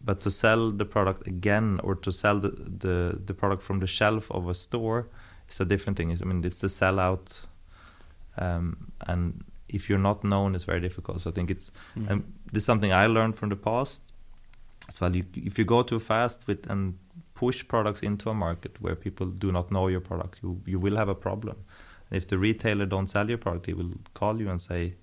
but to sell the product again or to sell the the, the product from the shelf of a store is a different thing. I mean, it's the sellout, um, and if you're not known, it's very difficult. So I think it's mm. and this is something I learned from the past as well. You, if you go too fast with and push products into a market where people do not know your product, you you will have a problem. And if the retailer don't sell your product, he will call you and say,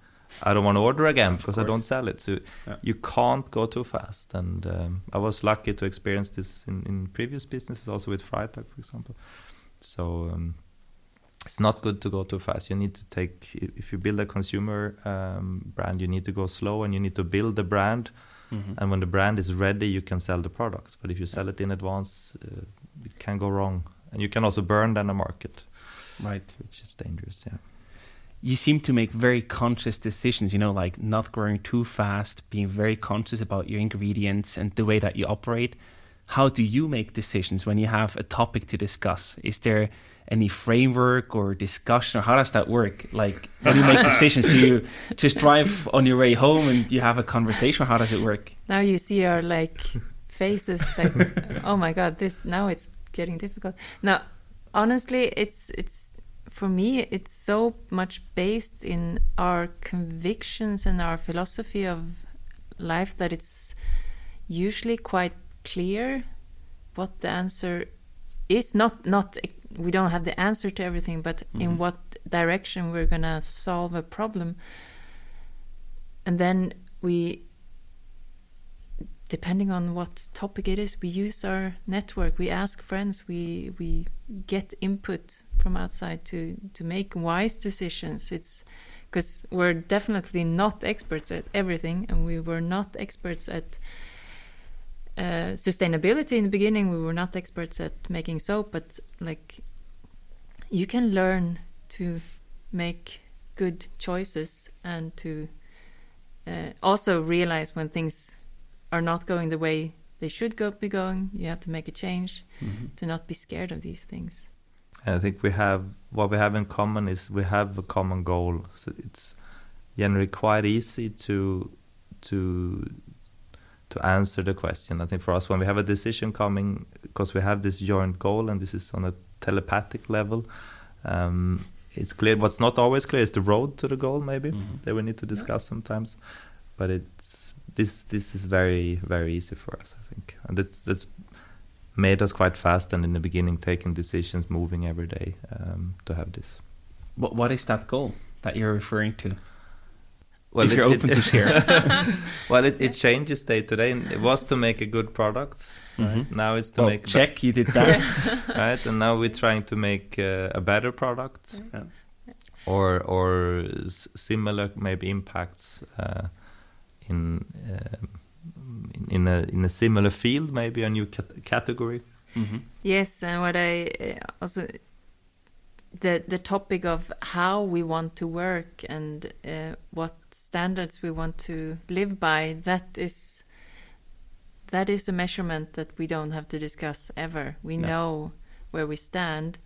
"I don't want to order again because I don't sell it." So yeah. you can't go too fast. And um, I was lucky to experience this in, in previous businesses, also with Freitag, for example. So. Um, it's not good to go too fast. You need to take if you build a consumer um, brand, you need to go slow and you need to build the brand Mm-hmm. And when the brand is ready, you can sell the product. But if you sell it in advance, uh, it can go wrong, and you can also burn down the market, right? Which is dangerous. Yeah. You seem to make very conscious decisions. You know, like not growing too fast, being very conscious about your ingredients and the way that you operate. How do you make decisions when you have a topic to discuss? Is there any framework or discussion or how does that work like when you make decisions do you just drive on your way home and you have a conversation how does it work now you see our like faces like oh my god this now it's getting difficult now honestly it's it's for me it's so much based in our convictions and our philosophy of life that it's usually quite clear what the answer is not not we don't have the answer to everything, but mm-hmm. in what direction we're gonna solve a problem, and then we, depending on what topic it is, we use our network. We ask friends. We we get input from outside to to make wise decisions. It's because we're definitely not experts at everything, and we were not experts at uh, sustainability in the beginning we were not experts at making soap but like you can learn to make good choices and to uh, also realize when things are not going the way they should go be going. You have to make a change Mm-hmm. to not be scared of these things. And I think we have what we have in common is we have a common goal. So it's generally quite easy to to to answer the question. I think for us, when we have a decision coming, because we have this joint goal and this is on a telepathic level, um, it's clear. What's not always clear is the road to the goal. Maybe Mhm. that we need to discuss sometimes, but it's this this is very very easy for us. I think, and that's that's made us quite fast and in the beginning taking decisions, moving every day um, to have this. What what is that goal that you're referring to? Well, if you're open to share. well, it, it changes day to day. It was to make a good product. Right? Mhm. Now it's to Well, make check you did that. right, and now we're trying to make uh, a better product, Yeah. or or s- similar maybe impacts uh, in, um in in a in a similar field, maybe a new cat- category. Mhm. Yes, and what I uh, also the the topic of how we want to work and uh, what standards we want to live by that is that is a measurement that we don't have to discuss ever. We No. know where we stand,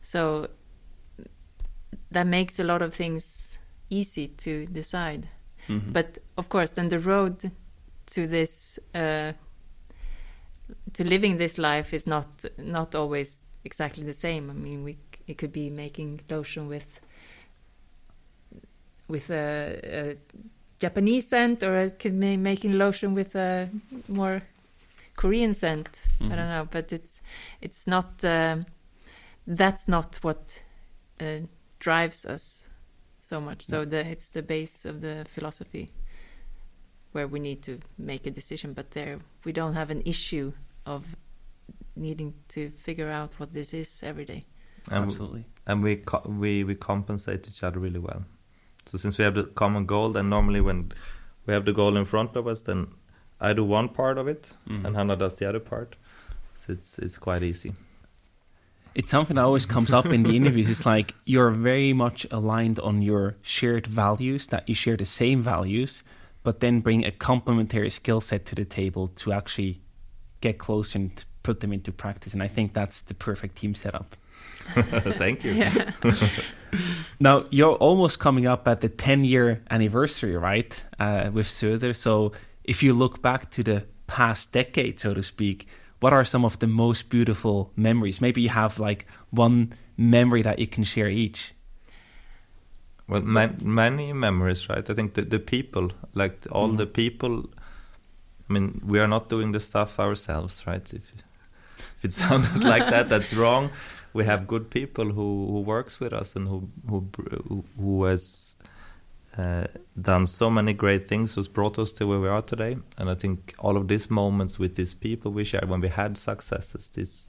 so that makes a lot of things easy to decide. Mhm. But of course, then the road to this uh, to living this life is not not always exactly the same. I mean, we it could be making lotion with with a, a Japanese scent, or it could be making lotion with a more Korean scent. I Mhm. don't know, but it's it's not um, that's not what uh, drives us so much. So the it's the base of the philosophy where we need to make a decision, but there we don't have an issue of needing to figure out what this is every day. And w- Absolutely. and we co- we we compensate each other really well. So since we have the common goal, then normally when we have the goal in front of us, then I do one part of it, Mhm. and Hanna does the other part. So it's it's quite easy. It's something that always comes up in the interviews. It's like you're very much aligned on your shared values, that you share the same values, but then bring a complementary skill set to the table to actually get close and put them into practice. And I think that's the perfect team setup. Thank you. Now, you're almost coming up at the 10 year anniversary, right, uh, with Söder. So, if you look back to the past decade, so to speak, what are some of the most beautiful memories? Maybe you have like one memory that you can share each. Well, man, many memories, right? I think the the people, like all Mhm. the people. I mean, we are not doing the stuff ourselves, right? If if it sounded like that, that's wrong. We have good people who who works with us and who who who, who has uh, done so many great things, who's brought us to where we are today. And I think all of these moments with these people we shared when we had successes, this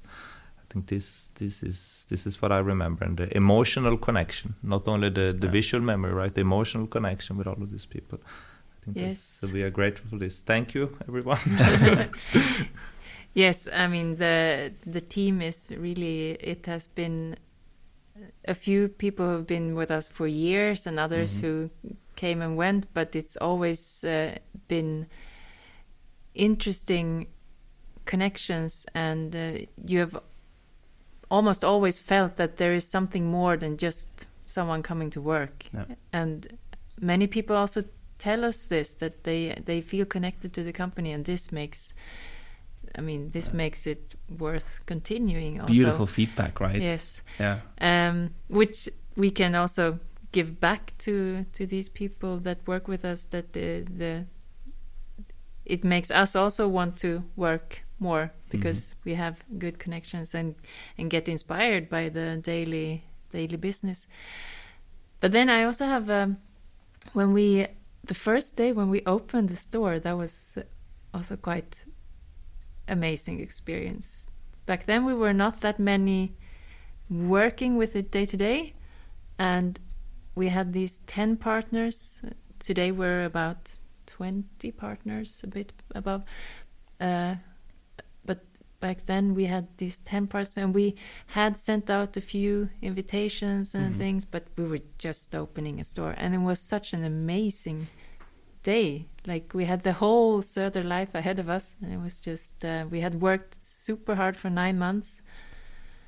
I think this this is this is what I remember and the emotional connection, not only the, the Yeah. visual memory, right? The emotional connection with all of these people. I think Yes. this, so we are grateful for this. Thank you, everyone. Yes, I mean the the team is really. It has been a few people who've been with us for years, and others Mhm. who came and went. But it's always uh, been interesting connections, and uh, you have almost always felt that there is something more than just someone coming to work. Yeah. And many people also tell us this that they they feel connected to the company, and this makes. I mean, this makes it worth continuing. Also. Beautiful feedback, right? Yes, Yeah. um, which we can also give back to to these people that work with us. That the the it makes us also want to work more because we have good connections and and get inspired by the daily daily business. But then I also have um, when we the first day when we opened the store that was also quite amazing experience. Back then we were not that many working with it day to day and we had these 10 partners today we're about 20 partners a bit above uh, but back then we had these 10 partners and we had sent out a few invitations and Mhm. things but we were just opening a store and it was such an amazing day. Like we had the whole Söder life ahead of us, and it was just uh, we had worked super hard for nine months,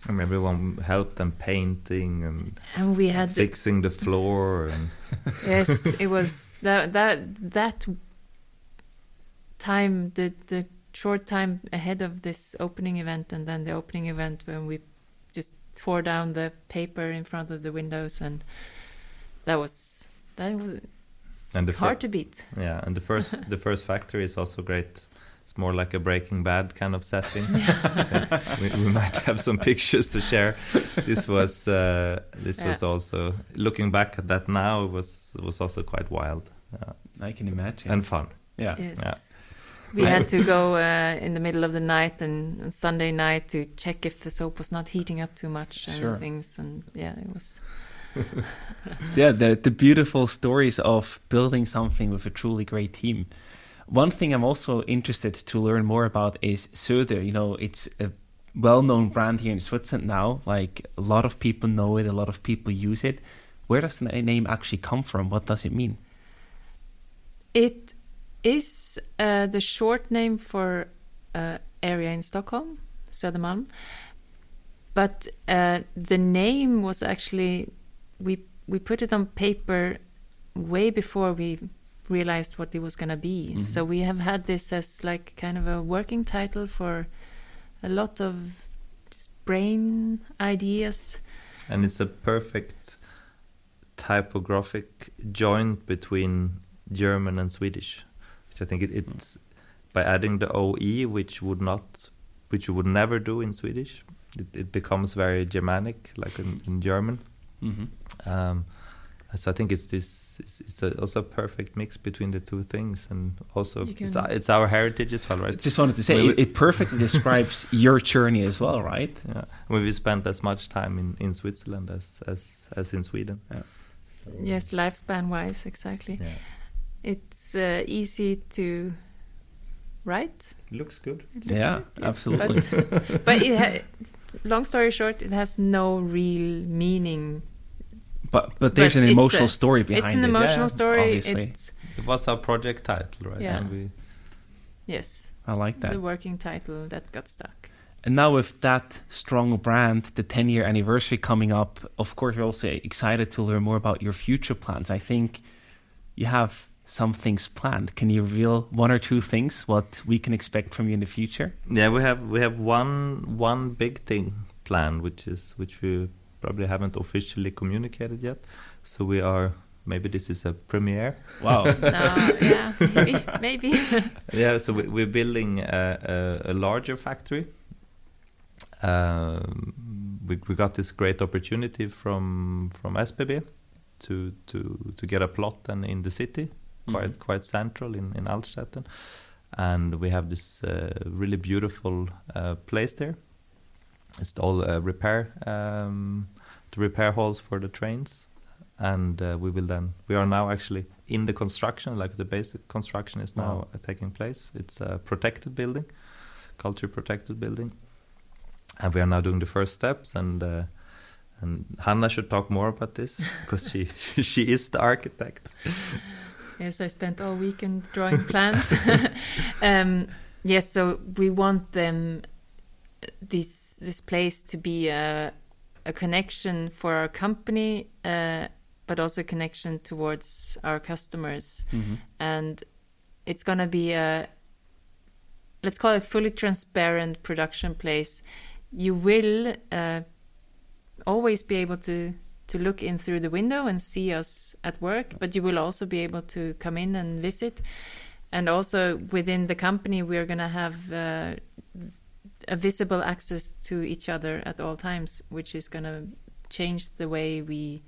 And everyone helped them painting and and we had fixing the floor and yes, it was that that that time the the short time ahead of this opening event, and then the opening event when we just tore down the paper in front of the windows, and that was that was and the hard fir- to beat. yeah and the first the first factory is also great. It's more like a Breaking Bad kind of setting. we, we might have some pictures to share. This was uh, this was also looking back at that now it was it was also quite wild yeah. I can imagine. and fun. yeah. Yes. Yeah. We had to go uh, in the middle of the night and, and Sunday night to check if the soap was not heating up too much and Sure. things. And yeah, it was. yeah, the the beautiful stories of building something with a truly great team. One thing I'm also interested to learn more about is Söder. You know, it's a well-known brand here in Switzerland now. Like a lot of people know it, a lot of people use it. Where does the name actually come from? What does it mean? It is uh, the short name for uh, area in Stockholm, Södermalm. But uh, the name was actually we we put it on paper way before we realized what it was going to be. Mhm. So we have had this as like kind of a working title for a lot of just brain ideas. and it's a perfect typographic joint between German and Swedish, which I think it, it's by adding the OE, which would not, which you would never do in Swedish, it, it becomes very Germanic, like in, in German. Mm-hmm. Um, so I think it's this, it's, it's a, also a perfect mix between the two things, and also it's, it's our heritage as well, right? Just wanted to say We- it, it perfectly describes your journey as well, right? Yeah, we've spent as much time in, in Switzerland as as as in Sweden. Yeah. So, Yes, lifespan wise, exactly. Yeah. It's uh, easy to write. Looks good. It looks Yeah, good, absolutely. But, but it ha- long story short, it has no real meaning. But but there's But an emotional a- story behind it. it's an it. emotional yeah, story. obviously. It's It was our project title, right? Yeah. And we, yes, I like that. the working title that got stuck. And now with that strong brand, the 10 year anniversary coming up, of course, we're also excited to learn more about your future plans. I think you have some things planned. Can you reveal one or two things what we can expect from you in the future? yeah, we have we have one one big thing planned, which is which we probably haven't officially communicated yet. So we are maybe this is a premiere. Wow. No, yeah, maybe, maybe. yeah, so we, we're building a, a, a larger factory. Um, we, we got this great opportunity from from SBB to to to get a plot then in the city, quite Mhm. quite central in in Altstetten, and we have this uh, really beautiful uh, place there. It's all uh, repair um, the repair halls for the trains, and uh, we will then we are now actually in the construction, like the basic construction is now Wow. taking place. It's a protected building, culture protected building, and we are now doing the first steps and. Uh, and Hanna should talk more about this because she she is the architect. Yes, I spent all weekend drawing plans. um, yes, so we want them this this place to be a a connection for our company, uh, but also a connection towards our customers, Mhm. and it's gonna be a let's call it fully transparent production place. You will uh, always be able to to look in through the window and see us at work, but you will also be able to come in and visit. And also within the company, we're going to have uh, a visible access to each other at all times, which is going to change the way we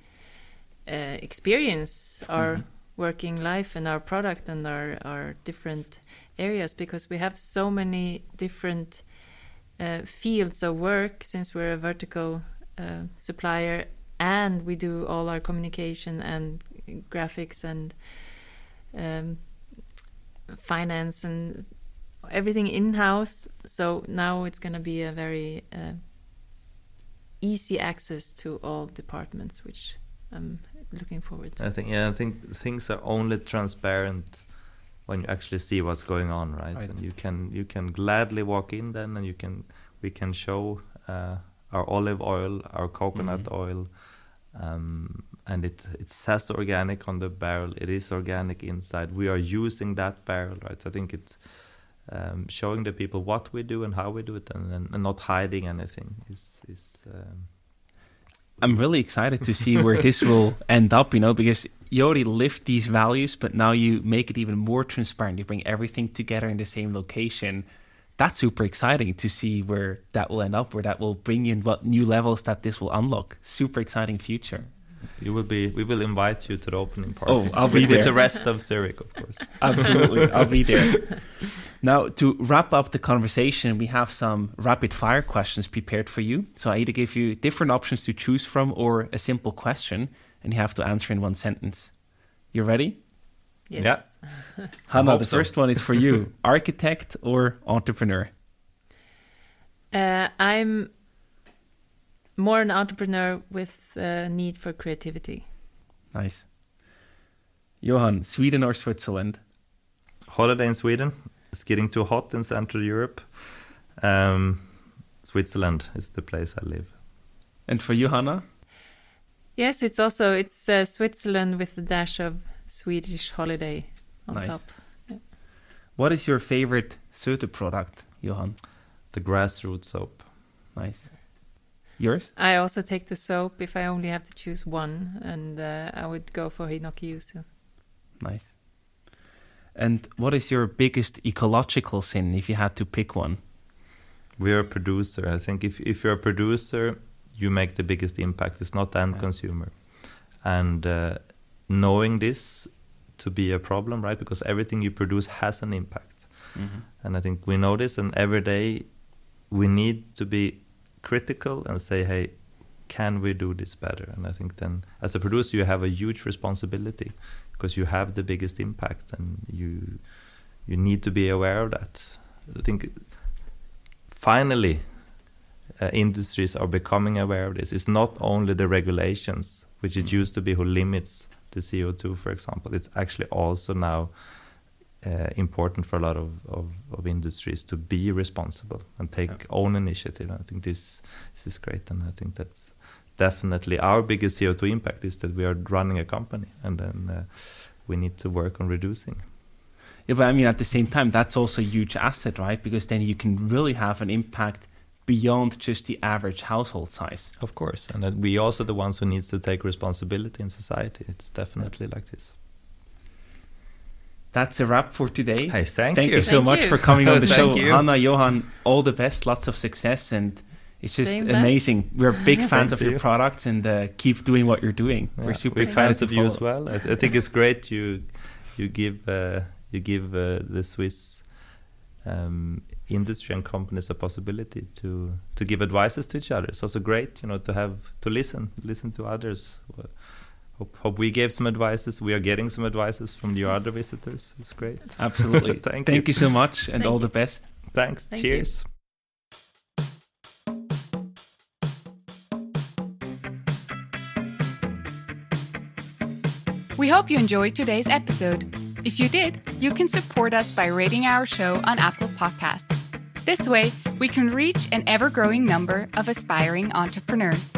uh, experience our Mhm. working life and our product and our, our different areas because we have so many different uh, fields of work since we're a vertical uh, supplier and we do all our communication and graphics and um, finance and everything in house. So now it's going to be a very uh, easy access to all departments, which I'm looking forward to. I think yeah, I think things are only transparent when you actually see what's going on, right? Right. And you can you can gladly walk in then, and you can we can show uh, our olive oil, our coconut Mhm. oil, um, and it it says organic on the barrel. It is organic inside. We are using that barrel, right? So I think it's um, showing the people what we do and how we do it, and, and, and not hiding anything. Is is um, I'm really excited to see where this will end up, you know, because you already lived these values, but now you make it even more transparent. You bring everything together in the same location. That's super exciting to see where that will end up, where that will bring you in what new levels that this will unlock. Super exciting future. You will be. We will invite you to the opening party. Oh, I'll be with, there. with the rest of Zurich, of course. Absolutely. I'll be there. Now, to wrap up the conversation, we have some rapid fire questions prepared for you. So I either give you different options to choose from or a simple question, and you have to answer in one sentence. You ready? Yes. Yeah. Hanna, the so. first one is for you architect or entrepreneur? Uh, I'm more an entrepreneur with a need for creativity. Nice. Johan, Sweden or Switzerland? Holiday in Sweden. It's getting too hot in Central Europe. Um, Switzerland is the place I live. And for you, Hanna? Yes, it's also it's uh, Switzerland with a dash of Swedish holiday on Nice. top. What is your favorite Söder product, Johan? The grassroots soap. Nice. Yours? I also take the soap if I only have to choose one, and uh, I would go for Hinoki Yuzu. Nice. And what is your biggest ecological sin if you had to pick one? We're a producer. I think if, if you're a producer, you make the biggest impact. It's not the end Yeah. consumer. And uh, knowing this to be a problem, right? Because everything you produce has an impact. And I think we know this, and every day we need to be critical and say, hey, can we do this better? And I think then, as a producer, you have a huge responsibility because you have the biggest impact, and you you need to be aware of that. I think finally, uh, industries are becoming aware of this. It's not only the regulations, which it Mm. used to be, who limits the CO2, for example. It's actually also now uh, important for a lot of, of, of industries to be responsible and take Yeah. own initiative. I think this this is great, and I think that's definitely our biggest CO2 impact is that we are running a company, and then uh, we need to work on reducing. Yeah, but I mean, at the same time, that's also a huge asset, right? Because then you can really have an impact beyond just the average household size. Of course, and we also the ones who needs to take responsibility in society. It's definitely like this. That's a wrap for today. Hey, thank, Thank you, you. so Thank much you. for coming on the show. you. Hanna, Johan, all the best, lots of success, and it's just Same back. amazing. We're big fans Thank of your products and uh, keep doing what you're doing. Yeah, We're super We're excited fans to of you as well. I, I think it's great you you give uh, you give uh, the Swiss um, industry and companies a possibility to to give advices to each other. It's also great, you know, to have to listen listen to others. Hope, hope we gave some advices. We are getting some advices from your other visitors. It's great. Absolutely. Thank Thank you. you so much, and Thank all you. the best. Thanks. Thank you. Cheers. We hope you enjoyed today's episode. If you did, you can support us by rating our show on Apple Podcasts. This way, we can reach an ever growing number of aspiring entrepreneurs.